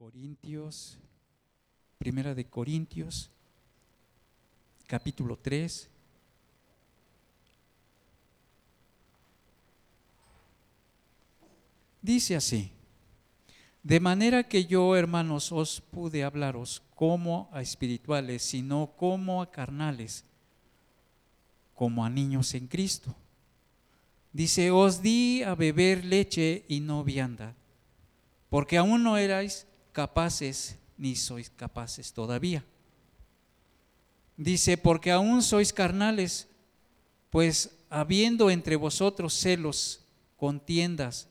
Corintios, Primera de Corintios, capítulo 3. Dice así, de manera que yo, hermanos, os pude hablaros como a espirituales, sino como a carnales, como a niños en Cristo. Dice, os di a beber leche y no vianda, porque aún no erais capaces ni sois capaces todavía. Dice, porque aún sois carnales, pues habiendo entre vosotros celos, contiendas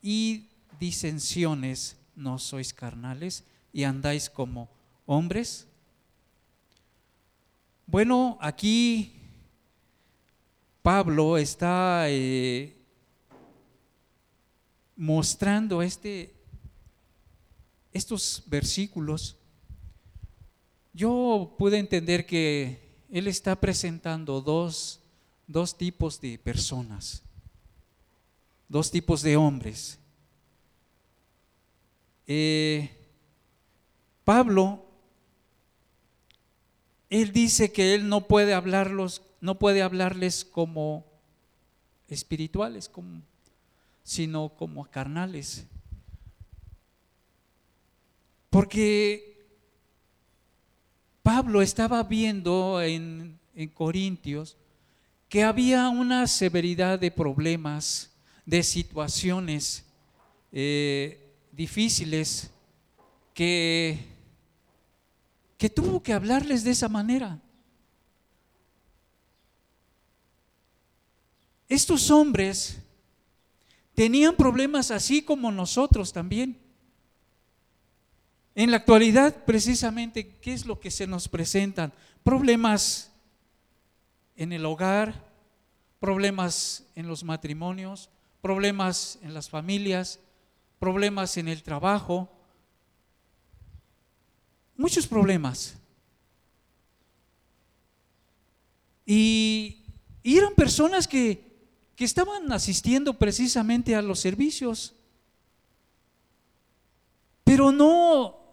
y disensiones, no sois carnales y andáis como hombres. Bueno, aquí Pablo está eh, mostrando este, estos versículos, yo pude entender que él está presentando dos, dos tipos de personas, dos tipos de hombres. Eh, Pablo, él dice que él no puede hablarlos, no puede hablarles como espirituales, como, sino como carnales. Porque Pablo estaba viendo en, Corintios que había una severidad de problemas, de situaciones eh, difíciles que, que tuvo que hablarles de esa manera. Estos hombres tenían problemas así como nosotros también. En la actualidad, precisamente, ¿qué es lo que se nos presentan? Problemas en el hogar, problemas en los matrimonios, problemas en las familias, problemas en el trabajo, muchos problemas. Y, eran personas que, que estaban asistiendo precisamente a los servicios, pero no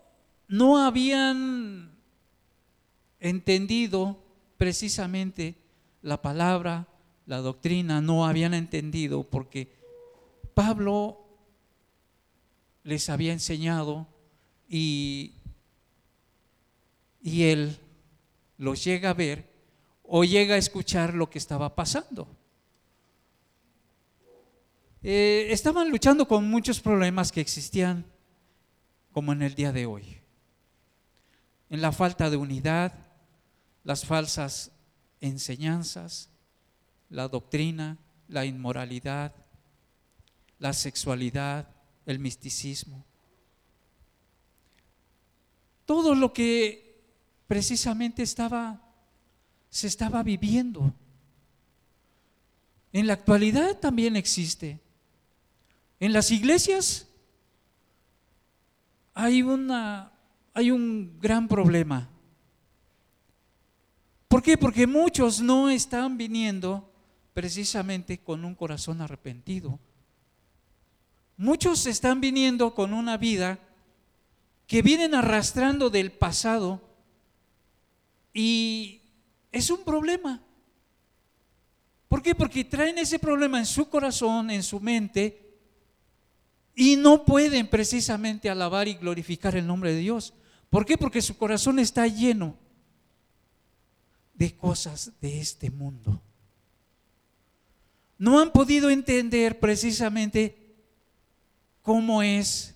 no habían entendido precisamente la palabra, la doctrina, no habían entendido porque Pablo les había enseñado y, y él los llega a ver o llega a escuchar lo que estaba pasando. Eh, estaban luchando con muchos problemas que existían como en el día de hoy en la falta de unidad, las falsas enseñanzas, la doctrina, la inmoralidad, la sexualidad, el misticismo. Todo lo que precisamente estaba se estaba viviendo. En la actualidad también existe. En las iglesias hay una hay un gran problema. ¿Por qué? Porque muchos no están viniendo precisamente con un corazón arrepentido. Muchos están viniendo con una vida que vienen arrastrando del pasado y es un problema. ¿Por qué? Porque traen ese problema en su corazón, en su mente, y no pueden precisamente alabar y glorificar el nombre de Dios. ¿Por qué? Porque su corazón está lleno de cosas de este mundo. No han podido entender precisamente cómo es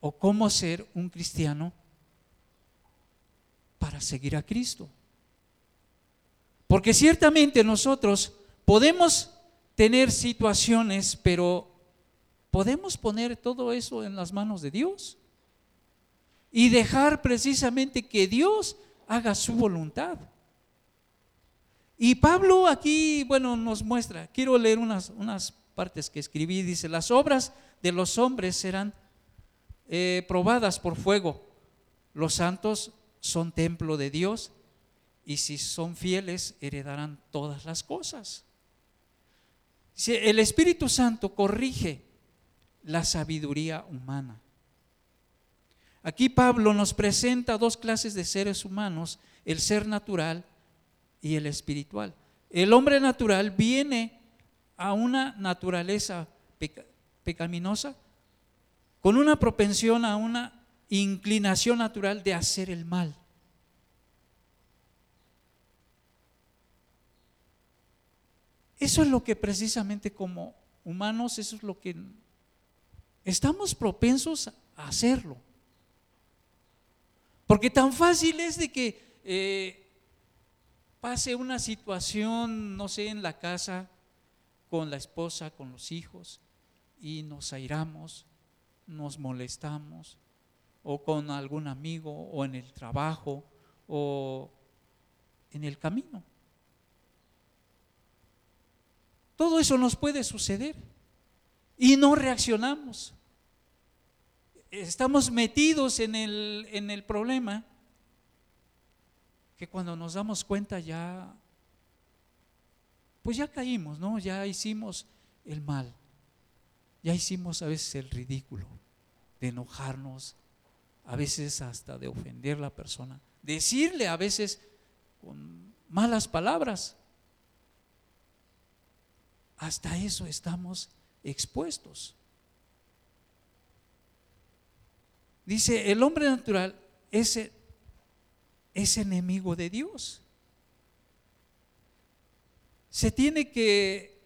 o cómo ser un cristiano para seguir a Cristo. Porque ciertamente nosotros podemos tener situaciones, pero podemos poner todo eso en las manos de Dios y dejar precisamente que Dios haga su voluntad. Y Pablo aquí, bueno, nos muestra, quiero leer unas, unas partes que escribí, dice, las obras de los hombres serán eh, probadas por fuego, los santos son templo de Dios y si son fieles heredarán todas las cosas. El Espíritu Santo corrige la sabiduría humana Aquí Pablo nos presenta dos clases de seres humanos, el ser natural y el espiritual. El hombre natural viene a una naturaleza pecaminosa con una propensión a una inclinación natural de hacer el mal. Eso es lo que precisamente como humanos, eso es lo que estamos propensos a hacerlo. Porque tan fácil es de que eh, pase una situación, no sé, en la casa, con la esposa, con los hijos, y nos airamos, nos molestamos, o con algún amigo, o en el trabajo, o en el camino. Todo eso nos puede suceder y no reaccionamos. Estamos metidos en el, en el problema que cuando nos damos cuenta ya, pues ya caímos, ¿no? Ya hicimos el mal, ya hicimos a veces el ridículo de enojarnos, a veces hasta de ofender a la persona, decirle a veces con malas palabras hasta eso estamos expuestos. Dice, el hombre natural es, es enemigo de Dios. Se tiene que,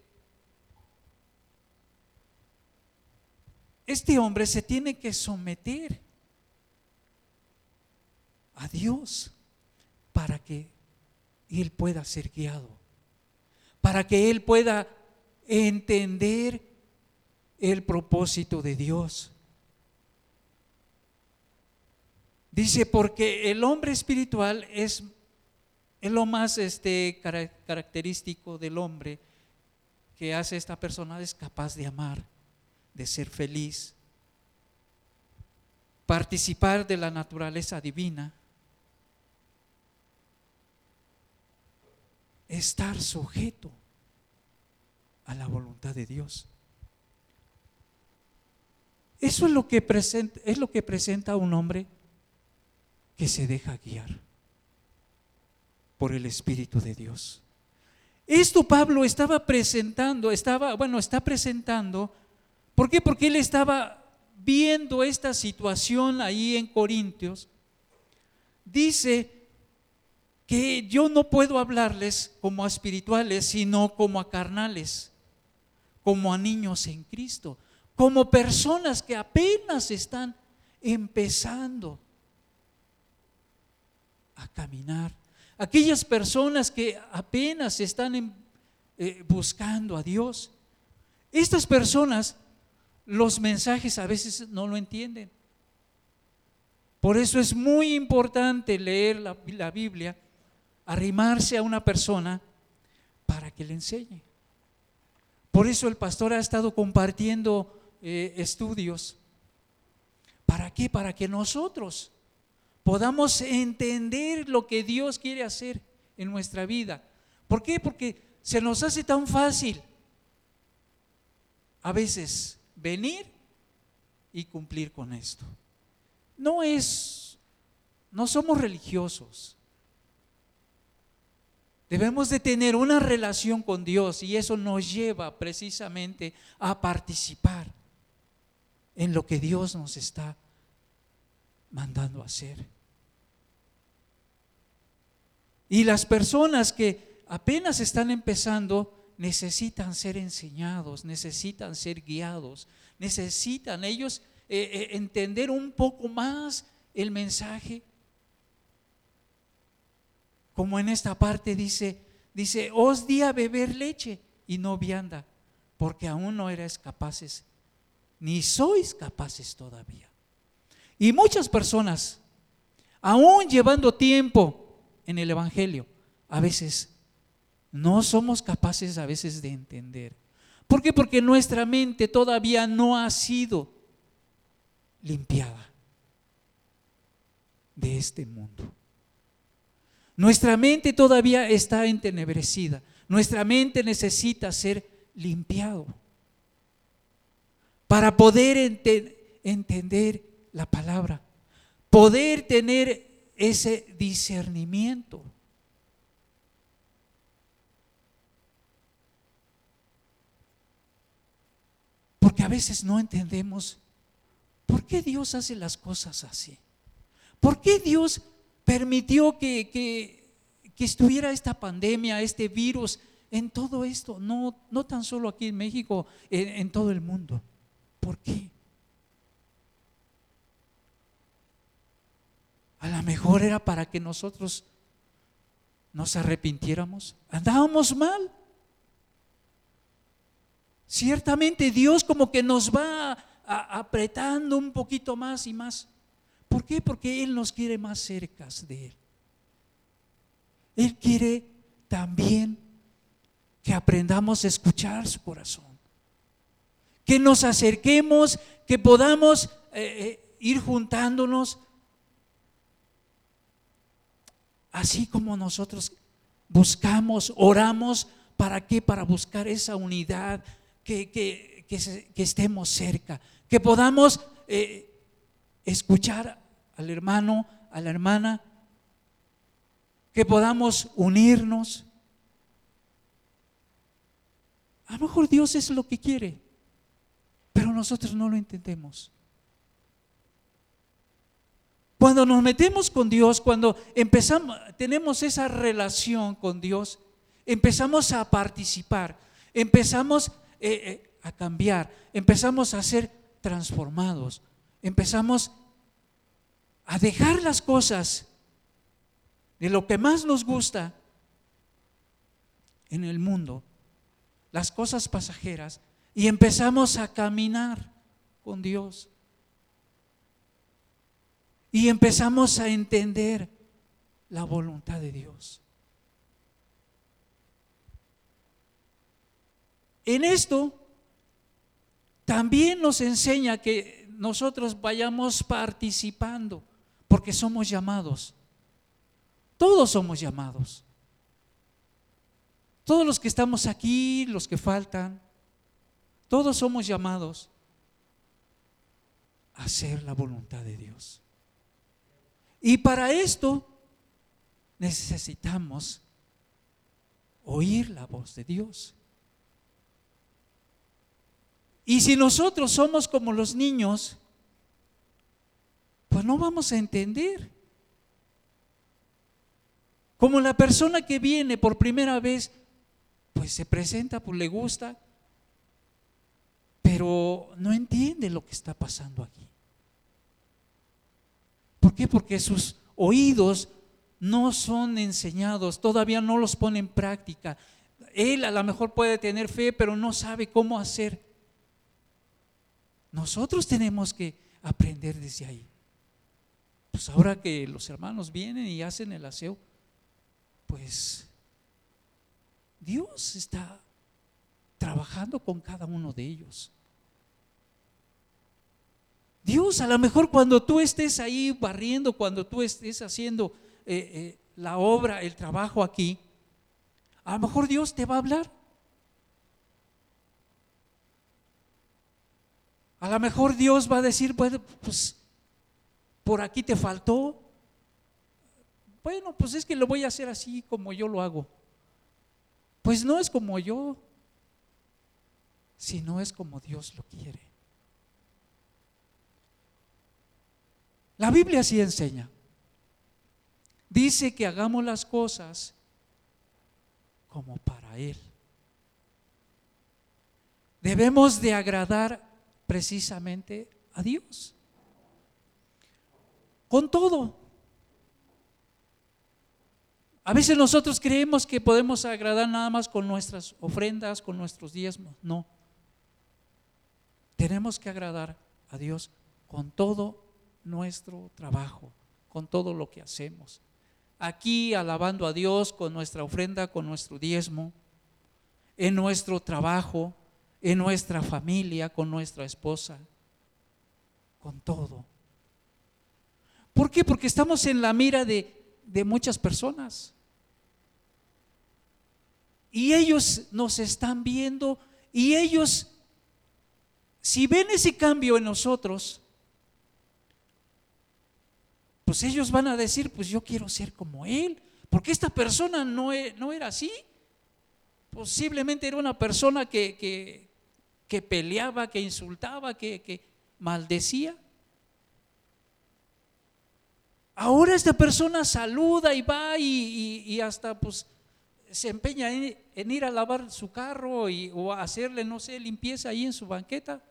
este hombre se tiene que someter a Dios para que él pueda ser guiado, para que él pueda entender el propósito de Dios. Dice, porque el hombre espiritual es, es lo más este, característico del hombre que hace esta persona, es capaz de amar, de ser feliz, participar de la naturaleza divina, estar sujeto a la voluntad de Dios. Eso es lo que presenta, es lo que presenta un hombre que se deja guiar por el Espíritu de Dios. Esto Pablo estaba presentando, estaba, bueno, está presentando, ¿por qué? Porque él estaba viendo esta situación ahí en Corintios. Dice que yo no puedo hablarles como a espirituales, sino como a carnales como a niños en Cristo, como personas que apenas están empezando a caminar. Aquellas personas que apenas están eh, buscando a Dios. Estas personas, los mensajes a veces no lo entienden. Por eso es muy importante leer la, Biblia, arrimarse a una persona para que le enseñe. Por eso el pastor ha estado compartiendo eh, estudios. ¿Para qué? Para que nosotros podamos entender lo que Dios quiere hacer en nuestra vida. ¿Por qué? Porque se nos hace tan fácil a veces venir y cumplir con esto. No es, no somos religiosos. Debemos de tener una relación con Dios y eso nos lleva precisamente a participar en lo que Dios nos está mandando hacer. Y las personas que apenas están empezando necesitan ser enseñados, necesitan ser guiados, necesitan ellos eh, eh, entender un poco más el mensaje como en esta parte dice, dice, os di a beber leche y no vianda, porque aún no erais capaces, ni sois capaces todavía. Y muchas personas, aún llevando tiempo en el Evangelio, a veces no somos capaces a veces de entender. ¿Por qué? Porque nuestra mente todavía no ha sido limpiada de este mundo. Nuestra mente todavía está entenebrecida. Nuestra mente necesita ser limpiado para poder entender la palabra, poder tener ese discernimiento. Porque a veces no entendemos por qué Dios hace las cosas así. ¿Por qué Dios permitió que, que, estuviera esta pandemia, este virus, en todo esto? No, no tan solo aquí en México, en, en todo el mundo. ¿Por qué? A lo mejor era para que nosotros nos arrepintiéramos. Andábamos mal. Ciertamente Dios como que nos va apretando un poquito más y más. ¿Por qué? Porque Él nos quiere más cerca de Él. Él quiere también que aprendamos a escuchar su corazón. Que nos acerquemos, que podamos eh, eh, ir juntándonos. Así como nosotros buscamos, oramos, ¿para qué? Para buscar esa unidad, que, estemos cerca, que podamos eh, escuchar al hermano, a la hermana, que podamos unirnos. A lo mejor Dios es lo que quiere, pero nosotros no lo entendemos. Cuando nos metemos con Dios, cuando empezamos, tenemos esa relación con Dios, empezamos a participar, empezamos eh, eh, a cambiar, empezamos a ser transformados, empezamos a dejar las cosas de lo que más nos gusta en el mundo, las cosas pasajeras, y empezamos a caminar con Dios. Y empezamos a entender la voluntad de Dios. En esto también nos enseña que nosotros vayamos participando, porque somos llamados. Todos somos llamados. Todos los que estamos aquí, los que faltan, todos somos llamados a hacer la voluntad de Dios. Y para esto necesitamos oír la voz de Dios. Y si nosotros somos como los niños, pues no vamos a entender. Como la persona que viene por primera vez, pues se presenta, pues le gusta, pero no entiende lo que está pasando aquí. ¿Por qué? Porque sus oídos no son enseñados, todavía no los pone en práctica. Él a lo mejor puede tener fe, pero no sabe cómo hacer. Nosotros tenemos que aprender desde ahí. Pues ahora que los hermanos vienen y hacen el aseo, pues Dios está trabajando con cada uno de ellos. Dios, a lo mejor cuando tú estés ahí barriendo, cuando tú estés haciendo eh, eh, la obra, el trabajo aquí, a lo mejor Dios te va a hablar. A lo mejor Dios va a decir, bueno, pues por aquí te faltó. Bueno, pues es que lo voy a hacer así como yo lo hago. Pues no es como yo, sino es como Dios lo quiere. La Biblia sí enseña. Dice que hagamos las cosas como para Él. Debemos de agradar precisamente a Dios. Con todo. A veces nosotros creemos que podemos agradar nada más con nuestras ofrendas, con nuestros diezmos. No. Tenemos que agradar a Dios con todo nuestro trabajo, con todo lo que hacemos. Aquí alabando a Dios con nuestra ofrenda, con nuestro diezmo, en nuestro trabajo, en nuestra familia, con nuestra esposa, con todo. ¿Por qué? Porque estamos en la mira de, de muchas personas. Y ellos nos están viendo y ellos, si ven ese cambio en nosotros, pues ellos van a decir, pues yo quiero ser como él, porque esta persona no, e, no era así. Posiblemente era una persona que, que, peleaba, que insultaba, que, que maldecía. Ahora esta persona saluda y va y, hasta pues se empeña en, ir a lavar su carro y, o hacerle, no sé, limpieza ahí en su banqueta.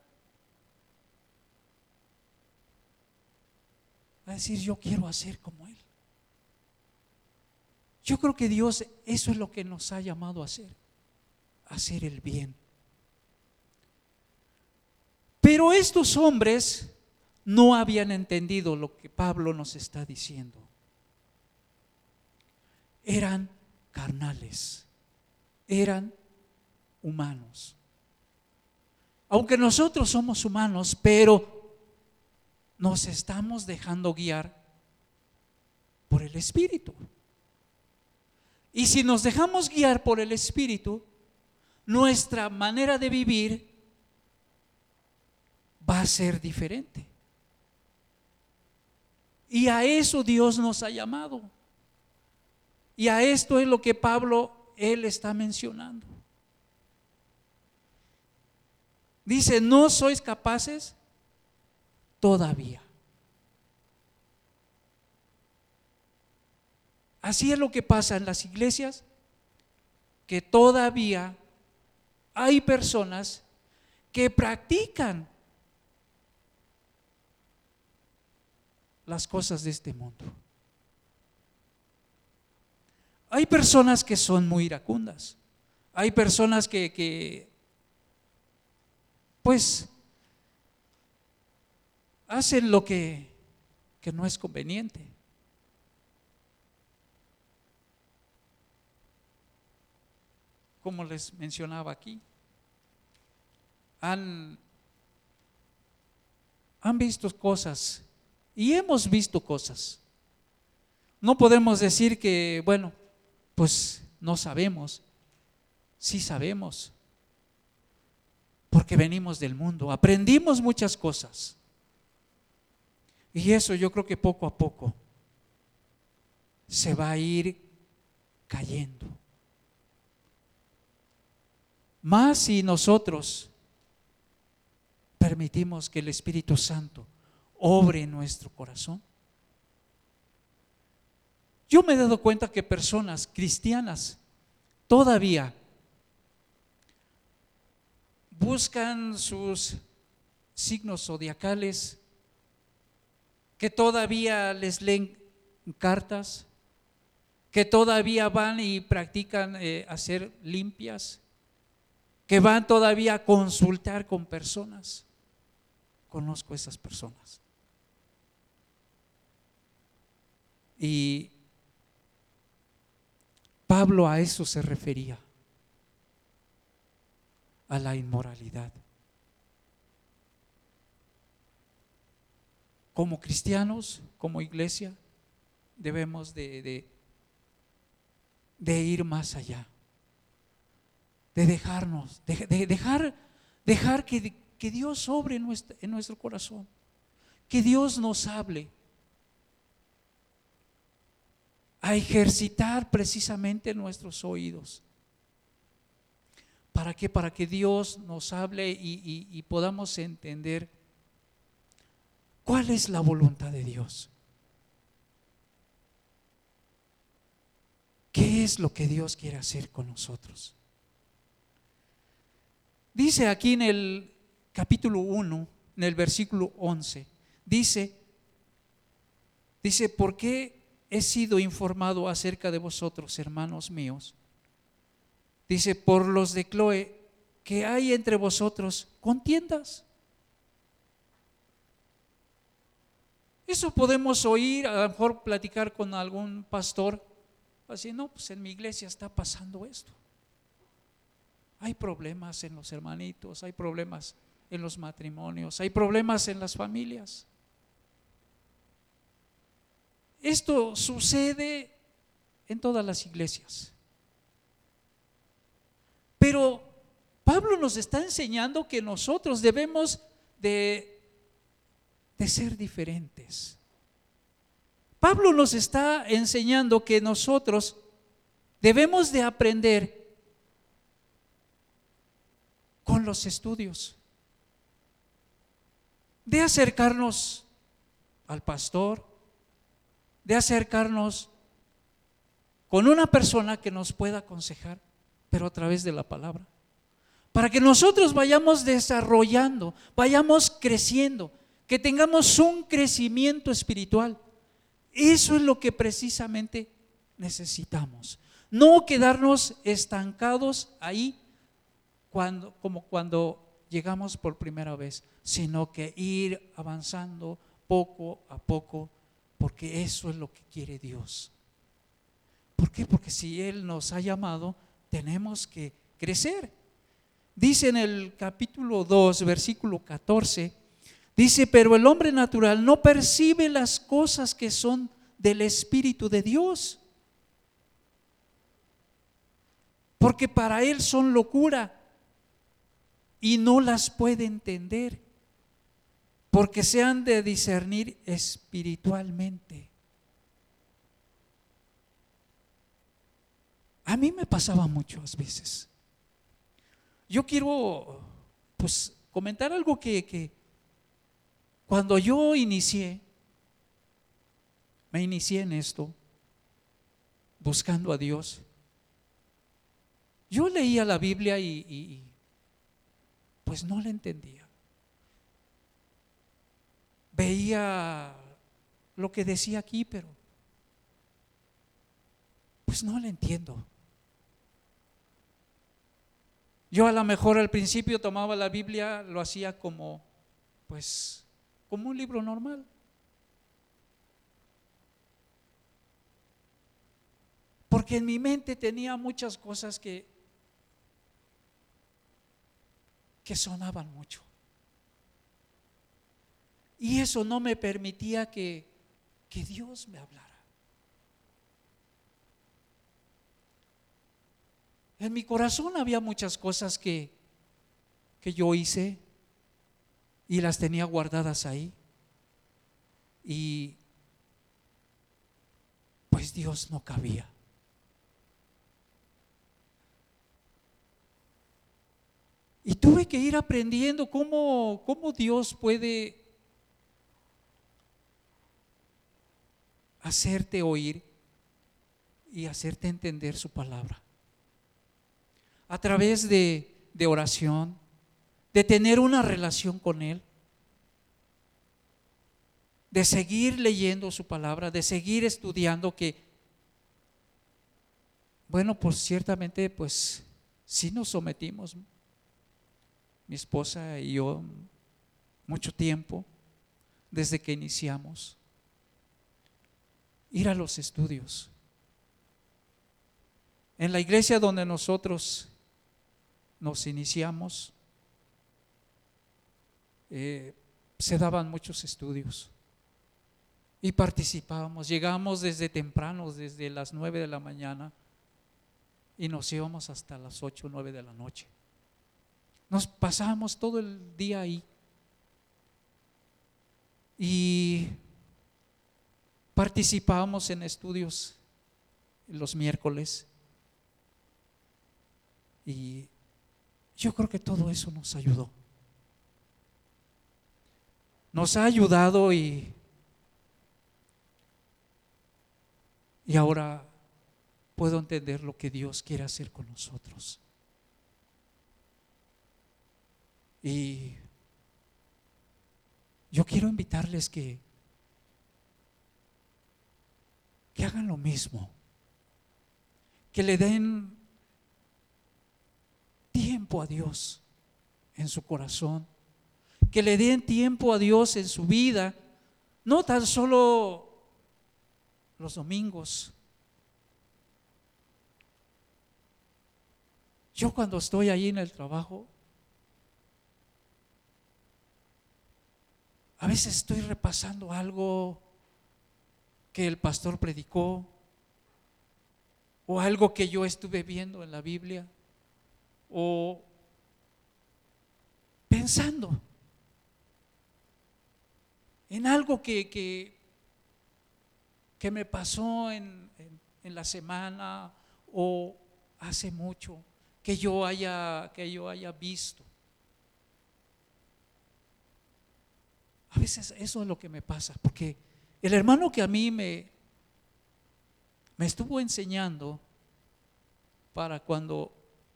A decir, yo quiero hacer como Él. Yo creo que Dios, eso es lo que nos ha llamado a hacer, hacer el bien. Pero estos hombres no habían entendido lo que Pablo nos está diciendo. Eran carnales, eran humanos. Aunque nosotros somos humanos, pero nos estamos dejando guiar por el Espíritu. Y si nos dejamos guiar por el Espíritu, nuestra manera de vivir va a ser diferente. Y a eso Dios nos ha llamado. Y a esto es lo que Pablo, él está mencionando. Dice, no sois capaces todavía. Así es lo que pasa en las iglesias, que todavía hay personas que practican las cosas de este mundo. Hay personas que son muy iracundas. Hay personas que, pues, hacen lo que, que no es conveniente. Como les mencionaba aquí, han, han visto cosas y hemos visto cosas. No podemos decir que, bueno, pues no sabemos. Sí sabemos. Porque venimos del mundo. Aprendimos muchas cosas. Y eso yo creo que poco a poco se va a ir cayendo. Más si nosotros permitimos que el Espíritu Santo obre en nuestro corazón. Yo me he dado cuenta que personas cristianas todavía buscan sus signos zodiacales que todavía les leen cartas, que todavía van y practican eh, hacer limpias, que van todavía a consultar con personas. Conozco esas personas. Y Pablo a eso se refería, a la inmoralidad. Como cristianos, como iglesia, debemos de, de, ir más allá, de dejarnos, de, dejar, dejar que, que Dios sobre en nuestro corazón, que Dios nos hable, a ejercitar precisamente nuestros oídos. ¿Para qué? Para que Dios nos hable y, y podamos entender ¿Cuál es la voluntad de Dios? ¿Qué es lo que Dios quiere hacer con nosotros? Dice aquí en el capítulo 1, en el versículo 11, dice, dice, ¿por qué he sido informado acerca de vosotros, hermanos míos? Dice, por los de Chloe, que hay entre vosotros contiendas. Eso podemos oír, a lo mejor platicar con algún pastor, así, no, pues en mi iglesia está pasando esto. Hay problemas en los hermanitos, hay problemas en los matrimonios, hay problemas en las familias. Esto sucede en todas las iglesias. Pero Pablo nos está enseñando que nosotros debemos de de ser diferentes. Pablo nos está enseñando que nosotros debemos de aprender con los estudios, de acercarnos al pastor, de acercarnos con una persona que nos pueda aconsejar, pero a través de la palabra. Para que nosotros vayamos desarrollando, vayamos creciendo, que tengamos un crecimiento espiritual. Eso es lo que precisamente necesitamos. No quedarnos estancados ahí cuando, como cuando llegamos por primera vez, sino que ir avanzando poco a poco, porque eso es lo que quiere Dios. ¿Por qué? Porque si Él nos ha llamado, tenemos que crecer. Dice en el capítulo 2, versículo 14, dice, pero el hombre natural no percibe las cosas que son del Espíritu de Dios, porque para él son locura y no las puede entender, porque se han de discernir espiritualmente. A mí me pasaba muchas veces. Yo quiero, pues, comentar algo que, que cuando yo inicié, me inicié en esto, buscando a Dios. Yo leía la Biblia y, pues no la entendía. Veía lo que decía aquí, pero pues no la entiendo. Yo a lo mejor al principio tomaba la Biblia, lo hacía como, pues, como un libro normal. Porque en mi mente tenía muchas cosas que, que sonaban mucho. Y eso no me permitía que, que Dios me hablara. En mi corazón había muchas cosas que, que yo hice y las tenía guardadas ahí. Y pues Dios no cabía. Y tuve que ir aprendiendo cómo, cómo Dios puede hacerte oír y hacerte entender su palabra a través de, oración, de tener una relación con Él, de seguir leyendo su palabra, de seguir estudiando que, bueno, pues ciertamente, pues sí nos sometimos, mi esposa y yo, mucho tiempo, desde que iniciamos, ir a los estudios. En la iglesia donde nosotros nos iniciamos, eh, se daban muchos estudios y participábamos. Llegamos desde temprano, desde las nueve de la mañana y nos íbamos hasta las ocho o nueve de la noche. Nos pasábamos todo el día ahí. Y participábamos en estudios los miércoles. Y yo creo que todo eso nos ayudó. Nos ha ayudado y, y ahora puedo entender lo que Dios quiere hacer con nosotros. Y yo quiero invitarles que, que hagan lo mismo, que le den tiempo a Dios en su corazón, que le den tiempo a Dios en su vida, no tan solo los domingos. Yo cuando estoy ahí en el trabajo, a veces estoy repasando algo que el pastor predicó o algo que yo estuve viendo en la Biblia o pensando en algo que, que me pasó en, en la semana o hace mucho que yo haya, que yo haya visto. A veces eso es lo que me pasa, porque el hermano que a mí me, me estuvo enseñando para cuando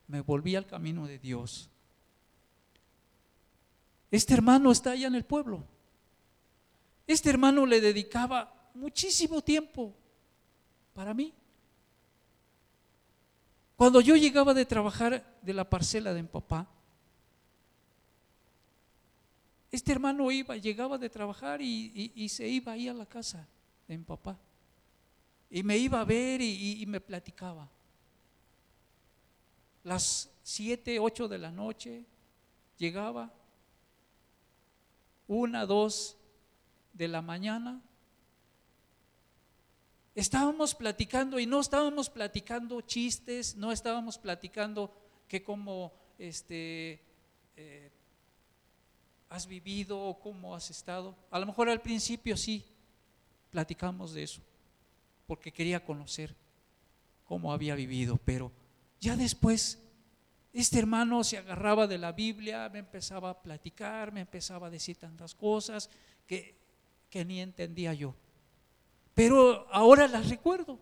me volví al camino de Dios. Este hermano está allá en el pueblo. Este hermano le dedicaba muchísimo tiempo para mí. Cuando yo llegaba de trabajar de la parcela de mi papá, este hermano iba, llegaba de trabajar y, se iba ahí a la casa de mi papá. Y me iba a ver y, y me platicaba. Las siete, ocho de la noche llegaba, una, dos de la mañana, estábamos platicando y no estábamos platicando chistes, no estábamos platicando que cómo este, eh, has vivido o cómo has estado. A lo mejor al principio sí platicamos de eso, porque quería conocer cómo había vivido, pero ya después este hermano se agarraba de la Biblia, me empezaba a platicar, me empezaba a decir tantas cosas que, que ni entendía yo pero ahora las recuerdo.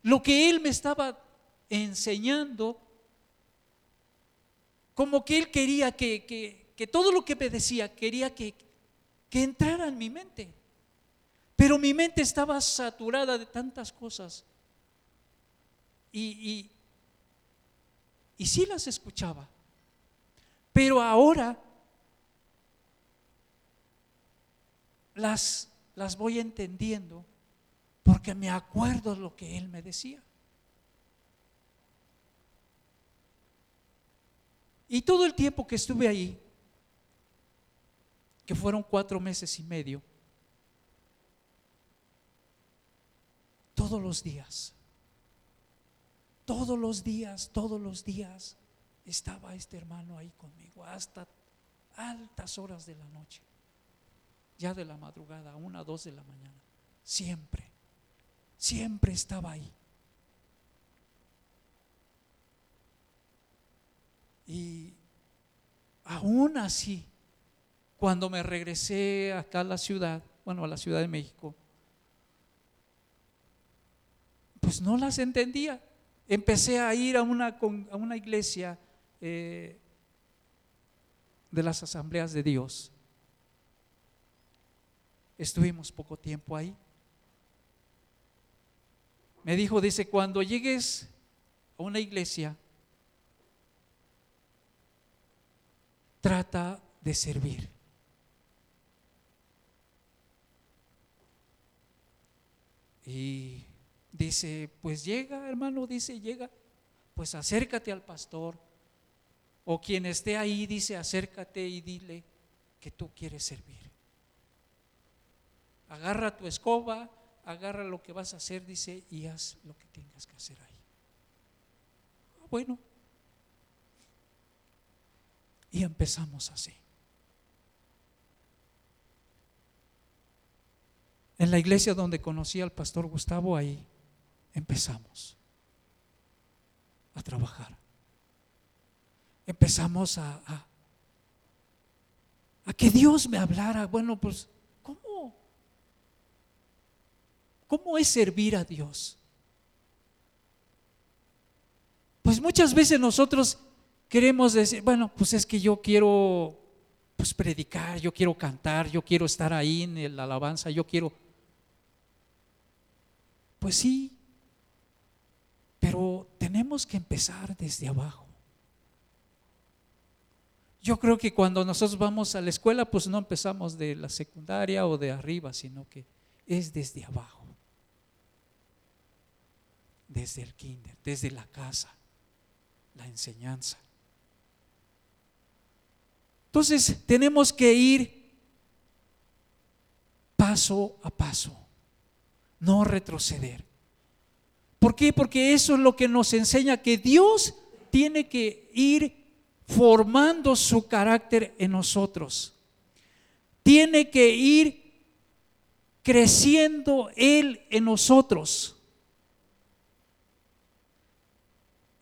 Lo que él me estaba enseñando, como que él quería que, todo lo que me decía, quería que, entrara en mi mente. Pero mi mente estaba saturada de tantas cosas. Y, y, y sí las escuchaba. Pero ahora las, las voy entendiendo porque me acuerdo lo que él me decía. Y todo el tiempo que estuve ahí, que fueron cuatro meses y medio, todos los días, todos los días, todos los días, estaba este hermano ahí conmigo hasta altas horas de la noche, ya de la madrugada, una, dos de la mañana, siempre siempre estaba ahí. Y aún así, cuando me regresé acá a la ciudad, bueno, a la Ciudad de México, pues no las entendía. Empecé a ir a una, a una iglesia eh, de las asambleas de Dios. Estuvimos poco tiempo ahí me dijo, dice, cuando llegues a una iglesia, trata de servir. Y dice, pues llega, hermano, dice, llega, pues acércate al pastor. O quien esté ahí, dice, acércate y dile que tú quieres servir. Agarra tu escoba, agarra lo que vas a hacer, dice, y haz lo que tengas que hacer ahí. Ah, bueno. Y empezamos así. En la iglesia donde conocí al pastor Gustavo, ahí empezamos a trabajar. Empezamos a, a, a que Dios me hablara. Bueno, pues ¿Cómo es servir a Dios? Pues muchas veces nosotros queremos decir, bueno, pues es que yo quiero pues predicar, yo quiero cantar, yo quiero estar ahí en la alabanza, yo quiero Pues sí, pero tenemos que empezar desde abajo. Yo creo que cuando nosotros vamos a la escuela, pues no empezamos de la secundaria o de arriba, sino que es desde abajo desde el kinder, desde la casa, la enseñanza. Entonces tenemos que ir paso a paso, no retroceder. ¿Por qué? Porque eso es lo que nos enseña que Dios tiene que ir formando su carácter en nosotros. Tiene que ir creciendo Él en nosotros.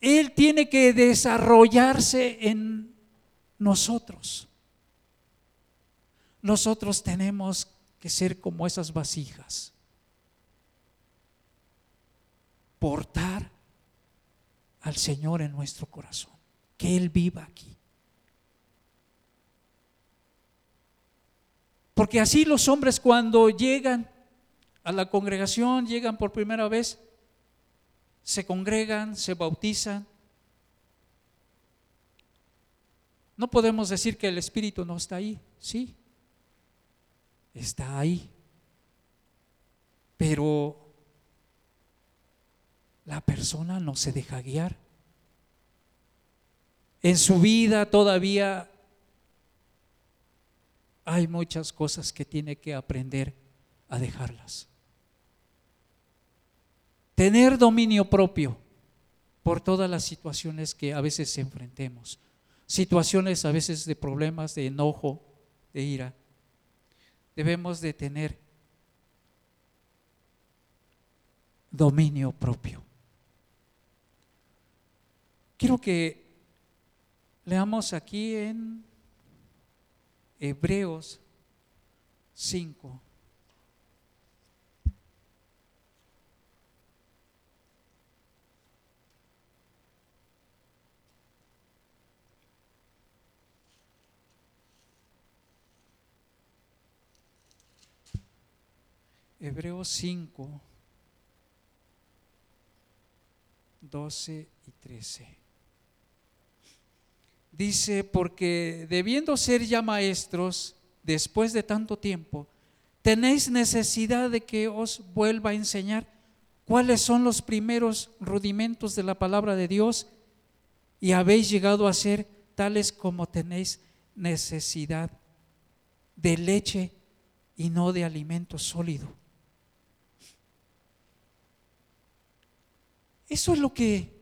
Él tiene que desarrollarse en nosotros. Nosotros tenemos que ser como esas vasijas. Portar al Señor en nuestro corazón. Que Él viva aquí. Porque así los hombres cuando llegan a la congregación, llegan por primera vez, se congregan, se bautizan. No podemos decir que el Espíritu no está ahí, sí, está ahí. Pero la persona no se deja guiar. En su vida todavía hay muchas cosas que tiene que aprender a dejarlas tener dominio propio por todas las situaciones que a veces enfrentemos. Situaciones a veces de problemas, de enojo, de ira. Debemos de tener dominio propio. Quiero que leamos aquí en Hebreos 5. Hebreos 5, 12 y 13. Dice, porque debiendo ser ya maestros, después de tanto tiempo, tenéis necesidad de que os vuelva a enseñar cuáles son los primeros rudimentos de la palabra de Dios y habéis llegado a ser tales como tenéis necesidad de leche y no de alimento sólido. Eso es lo que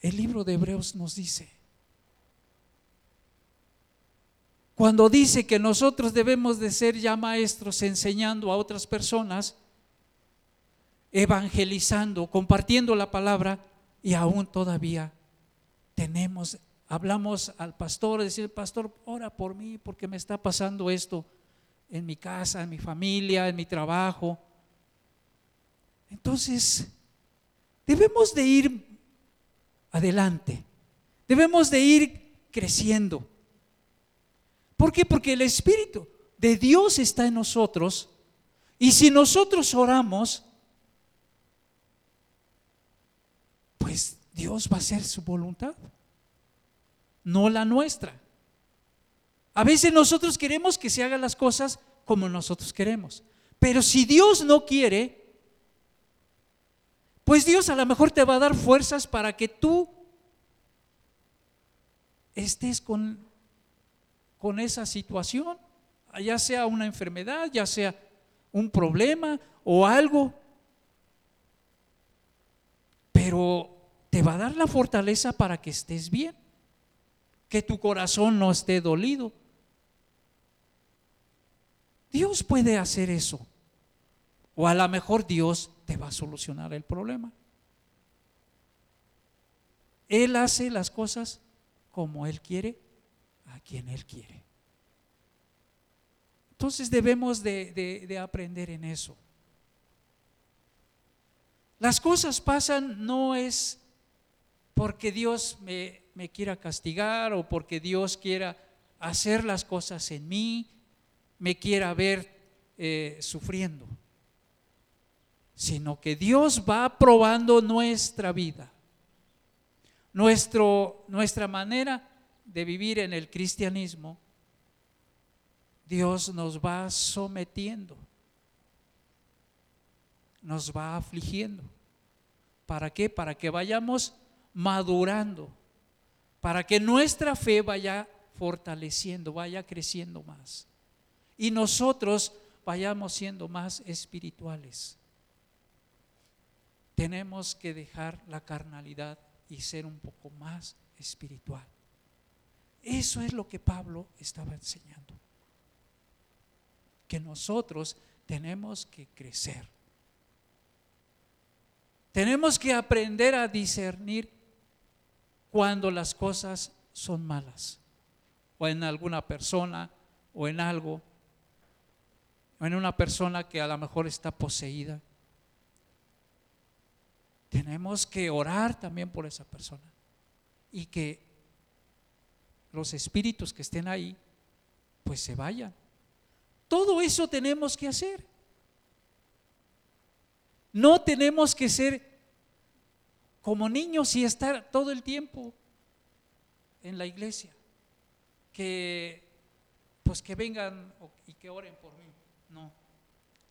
el libro de Hebreos nos dice. Cuando dice que nosotros debemos de ser ya maestros enseñando a otras personas, evangelizando, compartiendo la palabra y aún todavía tenemos, hablamos al pastor, decir, pastor, ora por mí porque me está pasando esto en mi casa, en mi familia, en mi trabajo. Entonces, debemos de ir adelante, debemos de ir creciendo. ¿Por qué? Porque el Espíritu de Dios está en nosotros y si nosotros oramos, pues Dios va a hacer su voluntad, no la nuestra. A veces nosotros queremos que se hagan las cosas como nosotros queremos, pero si Dios no quiere, pues Dios a lo mejor te va a dar fuerzas para que tú estés con, con esa situación, ya sea una enfermedad, ya sea un problema o algo. Pero te va a dar la fortaleza para que estés bien, que tu corazón no esté dolido. Dios puede hacer eso. O a lo mejor Dios te va a solucionar el problema. Él hace las cosas como Él quiere, a quien Él quiere. Entonces debemos de, aprender en eso. Las cosas pasan no es porque Dios me, quiera castigar o porque Dios quiera hacer las cosas en mí, me quiera ver eh, sufriendo sino que Dios va probando nuestra vida, nuestro, nuestra manera de vivir en el cristianismo. Dios nos va sometiendo, nos va afligiendo. ¿Para qué? Para que vayamos madurando, para que nuestra fe vaya fortaleciendo, vaya creciendo más. Y nosotros vayamos siendo más espirituales tenemos que dejar la carnalidad y ser un poco más espiritual. Eso es lo que Pablo estaba enseñando. que nosotros tenemos que crecer. Tenemos que aprender a discernir cuando las cosas son malas, o en alguna persona, o en algo, o en una persona que a lo mejor está poseída. Tenemos que orar también por esa persona y que los espíritus que estén ahí, pues se vayan. Todo eso tenemos que hacer. No tenemos que ser como niños y estar todo el tiempo en la iglesia. Que pues que vengan y que oren por mí. No.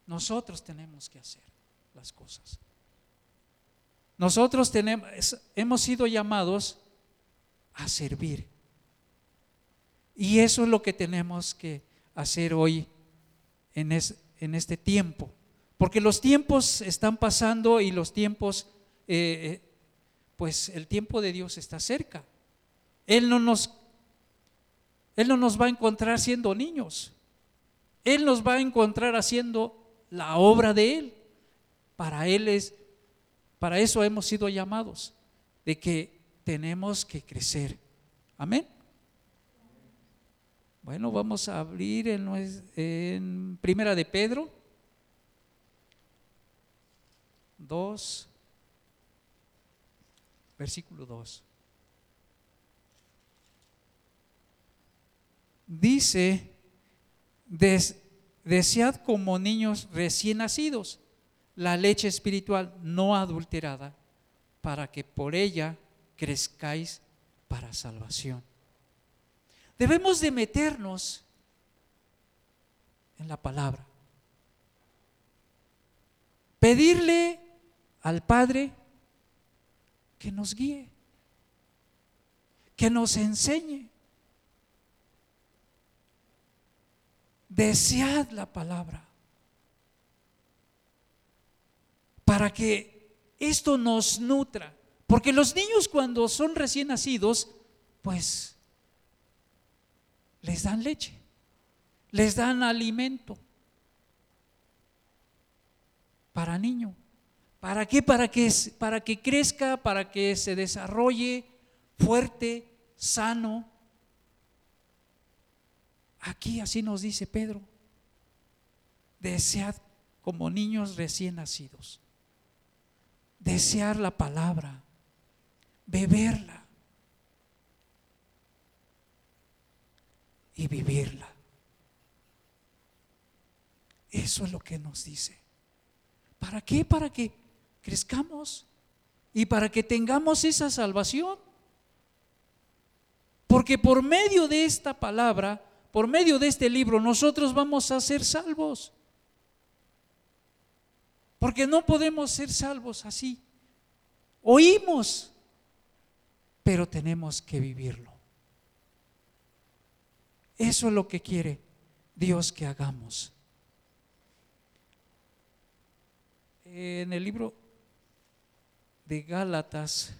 Nosotros tenemos que hacer las cosas. Nosotros tenemos, hemos sido llamados a servir. Y eso es lo que tenemos que hacer hoy en, en este tiempo. Porque los tiempos están pasando y los tiempos, eh, eh, pues el tiempo de Dios está cerca. Él no nos, Él no nos va a encontrar siendo niños. Él nos va a encontrar haciendo la obra de Él. Para Él es, para eso hemos sido llamados, de que tenemos que crecer. Amén. Bueno, vamos a abrir en, Primera de Pedro 2, versículo 2. Dice, desead como niños recién nacidos la leche espiritual no adulterada, para que por ella crezcáis para salvación. Debemos de meternos en la palabra. Pedirle al Padre que nos guíe, que nos enseñe. Desead la palabra para que esto nos nutra. Porque los niños cuando son recién nacidos, pues les dan leche, les dan alimento para niño. ¿Para qué? Para que, para que crezca, para que se desarrolle fuerte, sano. Aquí así nos dice Pedro, desead como niños recién nacidos, desear la palabra, beberla y vivirla. Eso es lo que nos dice. ¿Para qué? Para que crezcamos y para que tengamos esa salvación. Porque por medio de esta palabra, por medio de este libro, nosotros vamos a ser salvos. Porque no podemos ser salvos así. Oímos, pero tenemos que vivirlo. Eso es lo que quiere Dios que hagamos. en el libro de Gálatas,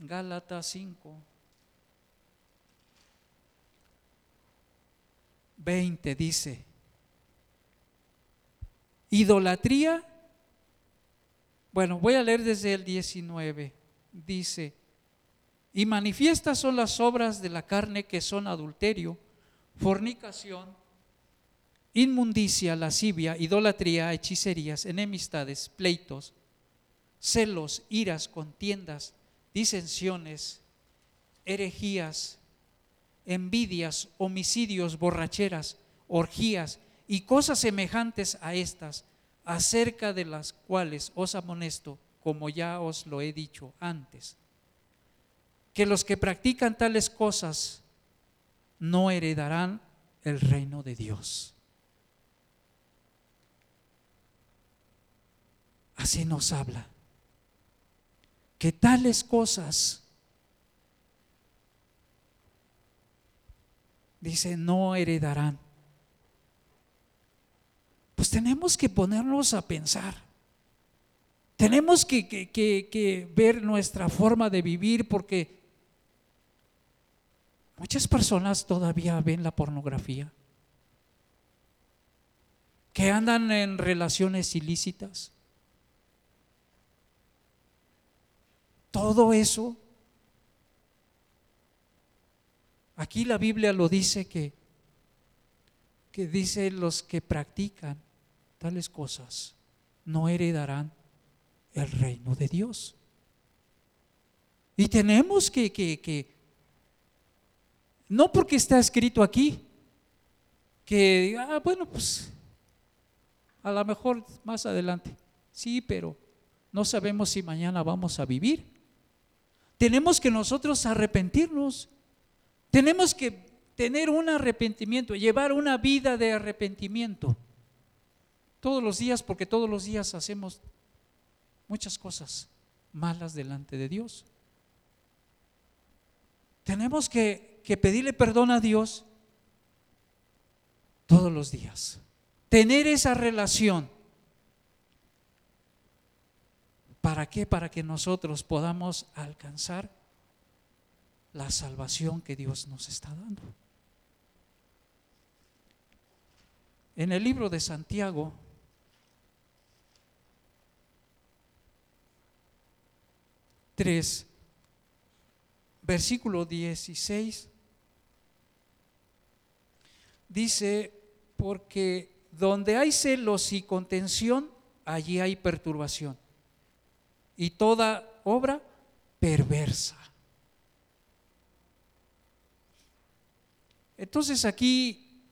Gálatas 5, 20 dice, idolatría bueno, voy a leer desde el 19. Dice, y manifiestas son las obras de la carne que son adulterio, fornicación, inmundicia, lascivia, idolatría, hechicerías, enemistades, pleitos, celos, iras, contiendas, disensiones, herejías, envidias, homicidios, borracheras, orgías y cosas semejantes a estas acerca de las cuales os amonesto, como ya os lo he dicho antes, que los que practican tales cosas no heredarán el reino de Dios. Así nos habla, que tales cosas, dice, no heredarán pues tenemos que ponernos a pensar. Tenemos que, que, ver nuestra forma de vivir porque muchas personas todavía ven la pornografía, que andan en relaciones ilícitas. Todo eso, aquí la Biblia lo dice que, que dice los que practican tales cosas no heredarán el reino de Dios. Y tenemos que, que, no porque está escrito aquí, que, ah, bueno, pues a lo mejor más adelante, sí, pero no sabemos si mañana vamos a vivir. Tenemos que nosotros arrepentirnos, tenemos que tener un arrepentimiento, llevar una vida de arrepentimiento todos los días, porque todos los días hacemos muchas cosas malas delante de Dios. Tenemos que, pedirle perdón a Dios todos los días. Tener esa relación. ¿Para qué? Para que nosotros podamos alcanzar la salvación que Dios nos está dando. En el libro de Santiago, versículo 16, dice, porque donde hay celos y contención, allí hay perturbación. Y toda obra perversa. Entonces aquí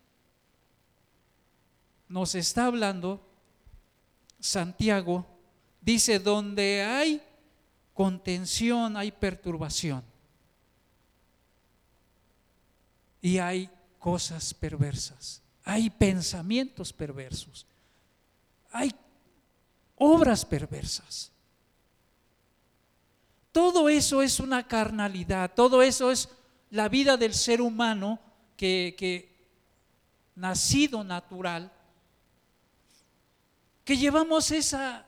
nos está hablando Santiago, dice, donde hay contención, hay perturbación. Y hay cosas perversas, hay pensamientos perversos, hay obras perversas. Todo eso es una carnalidad, todo eso es la vida del ser humano que, que nacido natural, que llevamos esa,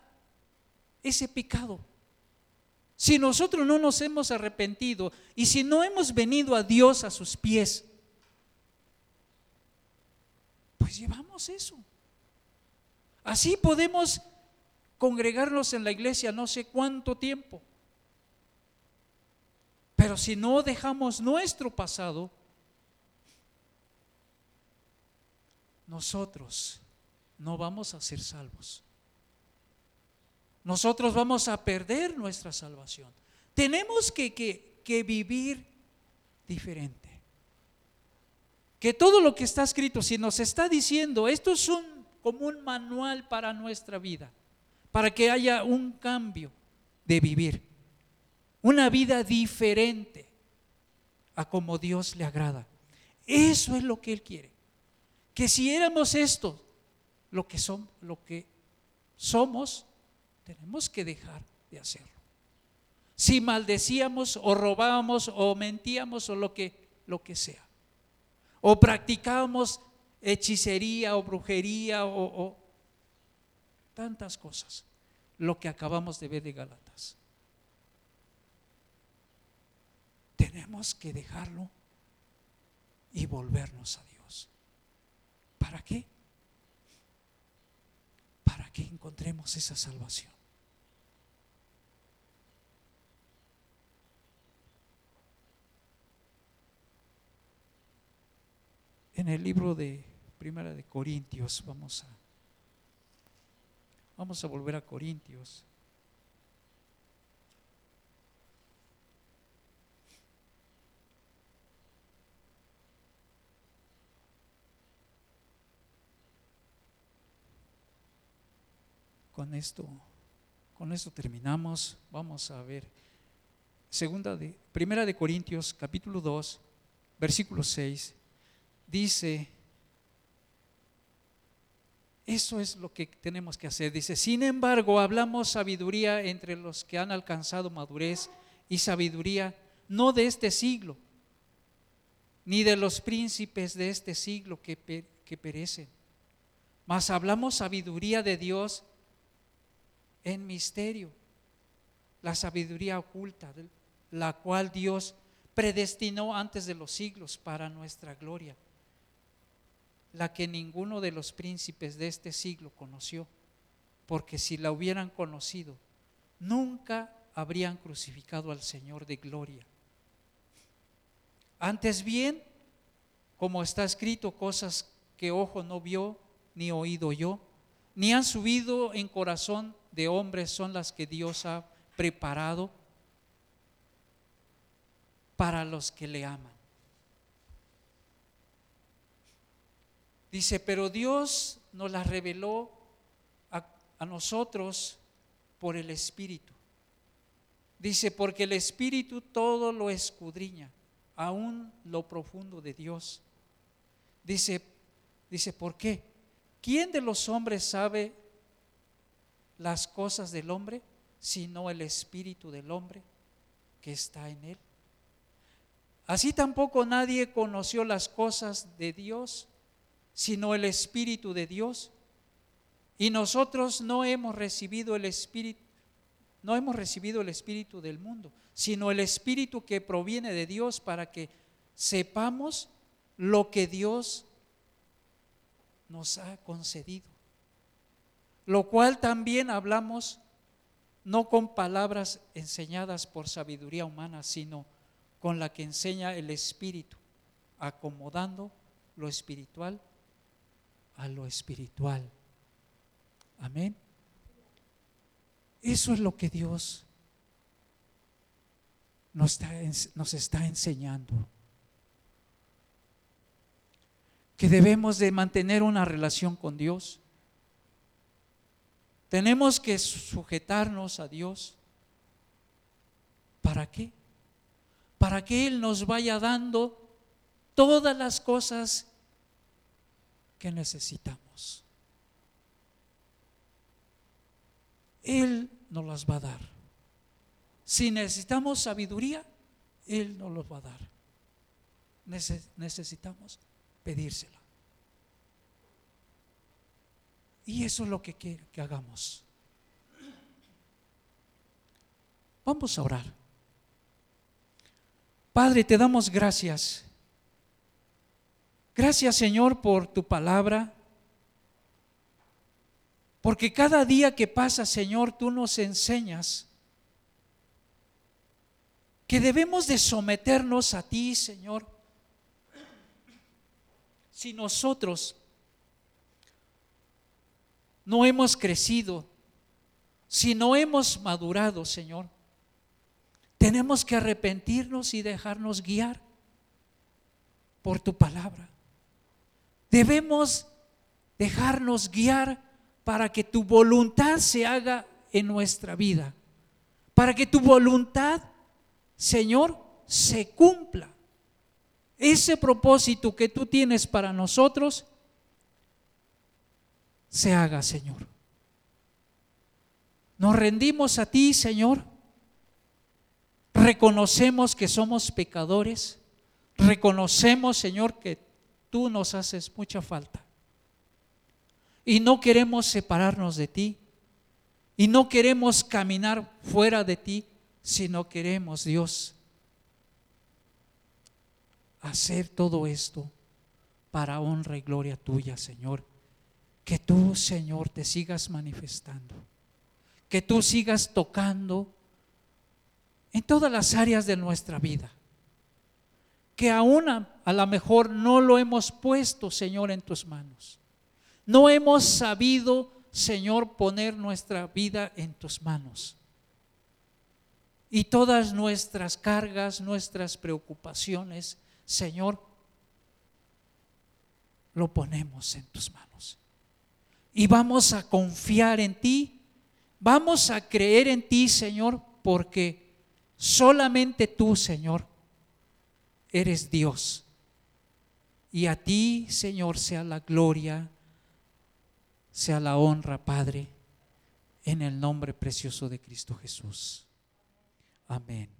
ese pecado. Si nosotros no nos hemos arrepentido y si no hemos venido a Dios a sus pies, pues llevamos eso. Así podemos congregarnos en la iglesia no sé cuánto tiempo. Pero si no dejamos nuestro pasado, nosotros no vamos a ser salvos nosotros vamos a perder nuestra salvación. Tenemos que, vivir diferente. Que todo lo que está escrito, si nos está diciendo, esto es un, como un manual para nuestra vida, para que haya un cambio de vivir, una vida diferente a como Dios le agrada. Eso es lo que Él quiere. Que si éramos esto, lo que, son, lo que somos, tenemos que dejar de hacerlo. Si maldecíamos o robábamos o mentíamos o lo que, lo que sea. O practicábamos hechicería o brujería o, o tantas cosas. Lo que acabamos de ver de Galatas. Tenemos que dejarlo y volvernos a Dios. ¿Para qué? Para que encontremos esa salvación. en el libro de Primera de Corintios, vamos a vamos a volver a Corintios. Con esto con esto terminamos. Vamos a ver segunda de Primera de Corintios capítulo 2, versículo 6 dice, eso es lo que tenemos que hacer. Dice, sin embargo, hablamos sabiduría entre los que han alcanzado madurez y sabiduría no de este siglo, ni de los príncipes de este siglo que, que perecen, mas hablamos sabiduría de Dios en misterio, la sabiduría oculta, la cual Dios predestinó antes de los siglos para nuestra gloria, la que ninguno de los príncipes de este siglo conoció, porque si la hubieran conocido, nunca habrían crucificado al Señor de gloria. Antes bien, como está escrito, cosas que ojo no vio, ni oído yo, ni han subido en corazón de hombres son las que Dios ha preparado para los que le aman. Dice, pero Dios nos las reveló a, a, nosotros por el Espíritu. Dice, porque el Espíritu todo lo escudriña, aún lo profundo de Dios. Dice, dice, ¿por qué? ¿Quién de los hombres sabe las cosas del hombre sino el Espíritu del hombre que está en él? Así tampoco nadie conoció las cosas de Dios, sino el Espíritu de Dios. Y nosotros no hemos recibido el Espíritu, no hemos recibido el Espíritu del mundo, sino el Espíritu que proviene de Dios para que sepamos lo que Dios nos ha concedido. Lo cual también hablamos no con palabras enseñadas por sabiduría humana, sino con la que enseña el Espíritu, acomodando lo espiritual a lo espiritual. Amén. Eso es lo que Dios nos está, enseñando. Que debemos de mantener una relación con Dios. Tenemos que sujetarnos a Dios. ¿Para qué? para que Él nos vaya dando todas las cosas que necesitamos. Él nos las va a dar. Si necesitamos sabiduría, Él nos los va a dar. necesitamos pedírsela. Y eso es lo que quiere que hagamos. Vamos a orar. Padre, te damos gracias. Gracias Señor por tu palabra. Porque cada día que pasa, Señor, tú nos enseñas que debemos de someternos a ti, Señor. Si nosotros no hemos crecido, si no hemos madurado, Señor, tenemos que arrepentirnos y dejarnos guiar por tu palabra. Debemos dejarnos guiar para que tu voluntad se haga en nuestra vida. Para que tu voluntad, Señor, se cumpla. Ese propósito que tú tienes para nosotros se haga, Señor. Nos rendimos a ti, Señor reconocemos que somos pecadores, reconocemos, Señor, que tú nos haces mucha falta. Y no queremos separarnos de ti, y no queremos caminar fuera de ti, sino queremos, Dios, hacer todo esto para honra y gloria tuya, Señor. Que tú, Señor, te sigas manifestando, que tú sigas tocando en todas las áreas de nuestra vida. Que aún a, a lo mejor no lo hemos puesto, Señor, en tus manos. No hemos sabido, Señor, poner nuestra vida en tus manos. Y todas nuestras cargas, nuestras preocupaciones, Señor, lo ponemos en tus manos. Y vamos a confiar en ti, vamos a creer en ti, Señor, porque Solamente tú, Señor, eres Dios. Y a ti, Señor, sea la gloria, sea la honra, Padre, en el nombre precioso de Cristo Jesús. Amén.